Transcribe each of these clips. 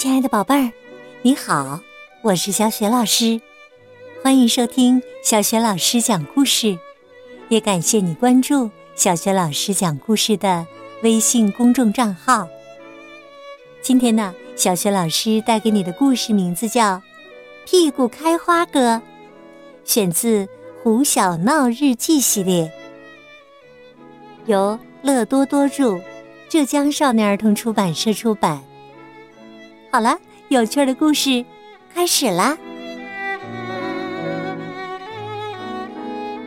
亲爱的宝贝儿，你好，我是小雪老师，欢迎收听小雪老师讲故事，也感谢你关注小雪老师讲故事的微信公众账号。今天呢，小雪老师带给你的故事名字叫《屁股开花哥》，选自《胡小闹日记》系列，由乐多多著，浙江少年儿童出版社出版。好了，有趣的故事开始啦！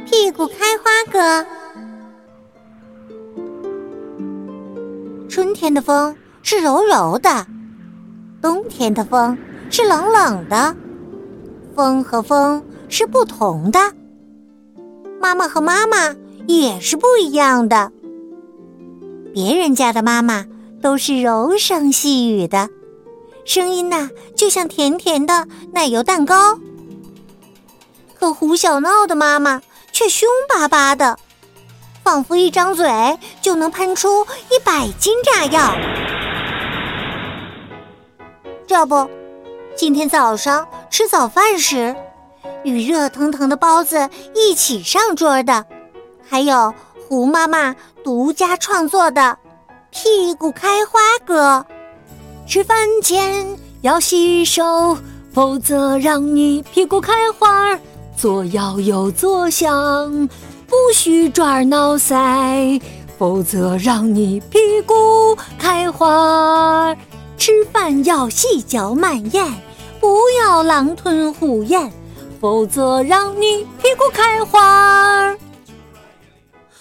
屁股开花哥，春天的风是柔柔的，冬天的风是冷冷的。风和风是不同的，妈妈和妈妈也是不一样的。别人家的妈妈都是柔声细语的。声音呐，就像甜甜的奶油蛋糕。可胡小闹的妈妈却凶巴巴的，仿佛一张嘴就能喷出一百斤炸药。这不，今天早上吃早饭时，与热腾腾的包子一起上桌的，还有胡妈妈独家创作的“屁股开花歌”。吃饭前要洗手，否则让你屁股开花。左摇右左想，不许抓脑腮，否则让你屁股开花。吃饭要细嚼慢咽，不要狼吞虎咽，否则让你屁股开花。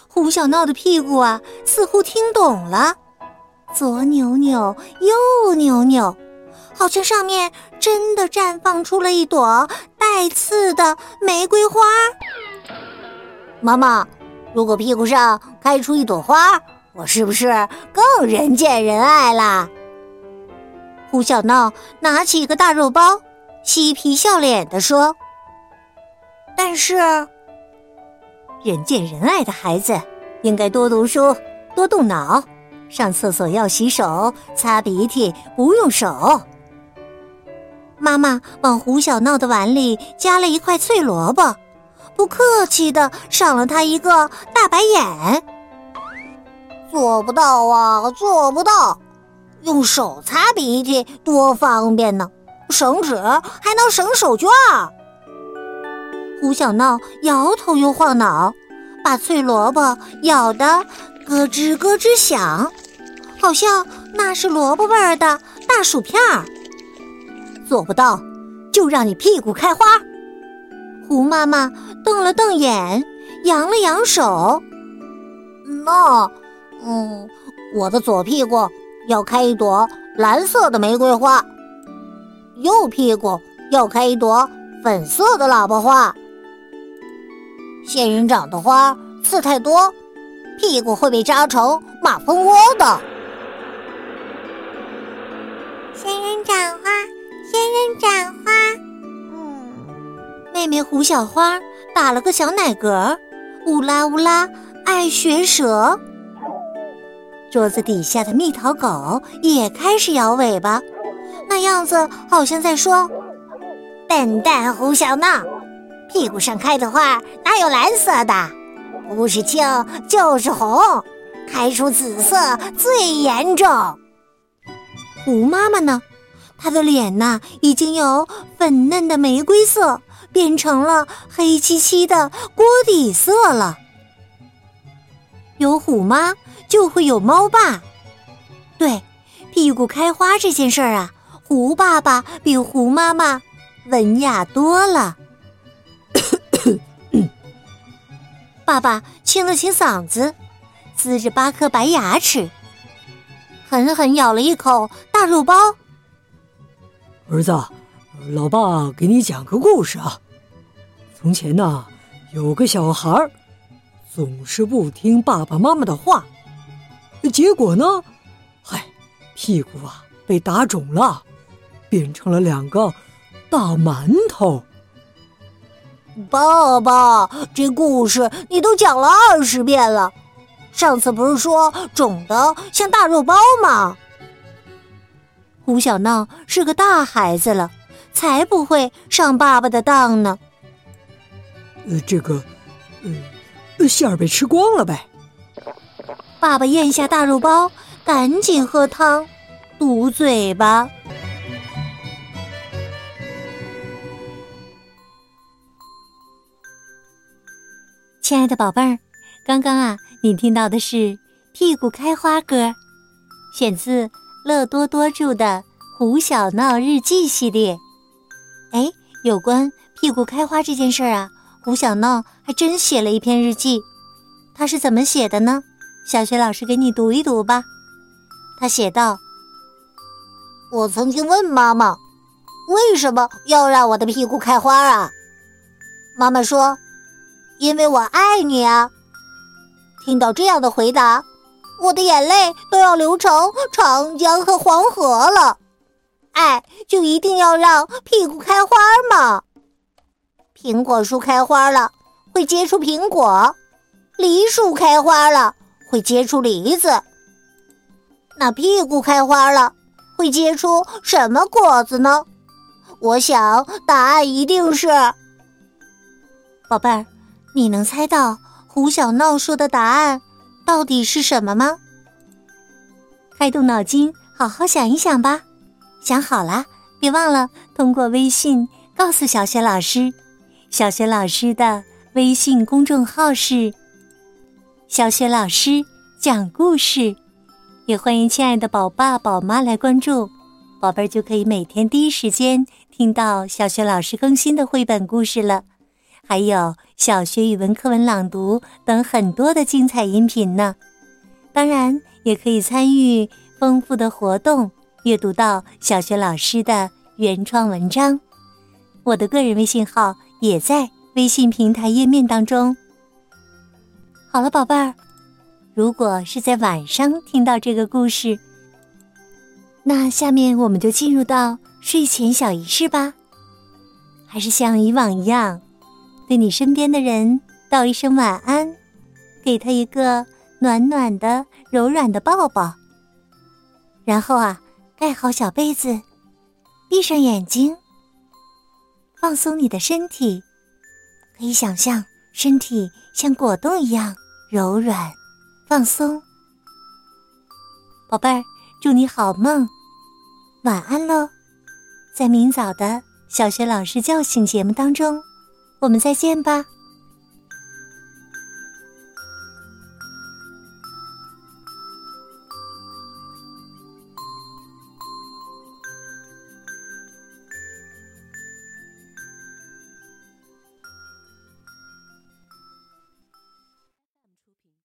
胡小闹的屁股啊，似乎听懂了。左扭扭，右扭扭，好像上面真的绽放出了一朵带刺的玫瑰花。妈妈，如果屁股上开出一朵花，我是不是更人见人爱啦？胡小闹拿起一个大肉包，嬉皮笑脸地说：“但是，人见人爱的孩子应该多读书，多动脑。”上厕所要洗手，擦鼻涕不用手。妈妈往胡小闹的碗里加了一块脆萝卜，不客气的赏了他一个大白眼。做不到啊，做不到！用手擦鼻涕多方便呢，省纸还能省手绢。胡小闹摇头又晃脑，把脆萝卜咬得咯吱咯吱响。好像那是萝卜味儿的大薯片儿，做不到就让你屁股开花。胡妈妈瞪了瞪眼，扬了扬手。那，嗯，我的左屁股要开一朵蓝色的玫瑰花，右屁股要开一朵粉色的喇叭花。仙人掌的花刺太多，屁股会被扎成马蜂窝的。仙人掌花，仙人掌花。嗯，妹妹胡小花打了个小奶嗝，乌拉乌拉爱学舌。桌子底下的蜜桃狗也开始摇尾巴，那样子好像在说：“笨蛋胡小闹，屁股上开的花哪有蓝色的？不是青就是红，开出紫色最严重。”胡妈妈呢？她的脸呐，已经由粉嫩的玫瑰色变成了黑漆漆的锅底色了。有虎妈就会有猫爸，对，屁股开花这件事儿啊，胡爸爸比胡妈妈文雅多了。爸爸清了清嗓子，呲着八颗白牙齿。狠狠咬了一口大肉包。儿子，老爸给你讲个故事啊。从前呢，有个小孩，总是不听爸爸妈妈的话，结果呢，嗨，屁股啊被打肿了，变成了两个大馒头。爸爸，这故事你都讲了二十遍了。上次不是说肿的像大肉包吗？胡小闹是个大孩子了，才不会上爸爸的当呢。呃，这个，呃，馅儿被吃光了呗。爸爸咽下大肉包，赶紧喝汤，堵嘴巴。亲爱的宝贝儿，刚刚啊，你听到的是《屁股开花》歌，选自乐多多著的《胡小闹日记》系列。哎，有关屁股开花这件事儿啊，胡小闹还真写了一篇日记。他是怎么写的呢？小学老师给你读一读吧。他写道：“我曾经问妈妈，为什么要让我的屁股开花啊？妈妈说。”因为我爱你啊！听到这样的回答，我的眼泪都要流成长江和黄河了。爱就一定要让屁股开花吗？苹果树开花了，会结出苹果；梨树开花了，会结出梨子。那屁股开花了，会结出什么果子呢？我想答案一定是，宝贝儿。你能猜到胡小闹说的答案到底是什么吗？开动脑筋，好好想一想吧。想好了，别忘了通过微信告诉小雪老师。小雪老师的微信公众号是“小雪老师讲故事”，也欢迎亲爱的宝爸宝妈来关注，宝贝儿就可以每天第一时间听到小雪老师更新的绘本故事了。还有小学语文课文朗读等很多的精彩音频呢，当然也可以参与丰富的活动，阅读到小学老师的原创文章。我的个人微信号也在微信平台页面当中。好了，宝贝儿，如果是在晚上听到这个故事，那下面我们就进入到睡前小仪式吧，还是像以往一样。对你身边的人道一声晚安，给他一个暖暖的、柔软的抱抱。然后啊，盖好小被子，闭上眼睛，放松你的身体。可以想象身体像果冻一样柔软、放松。宝贝儿，祝你好梦，晚安喽！在明早的小学老师叫醒节目当中。我们再见吧。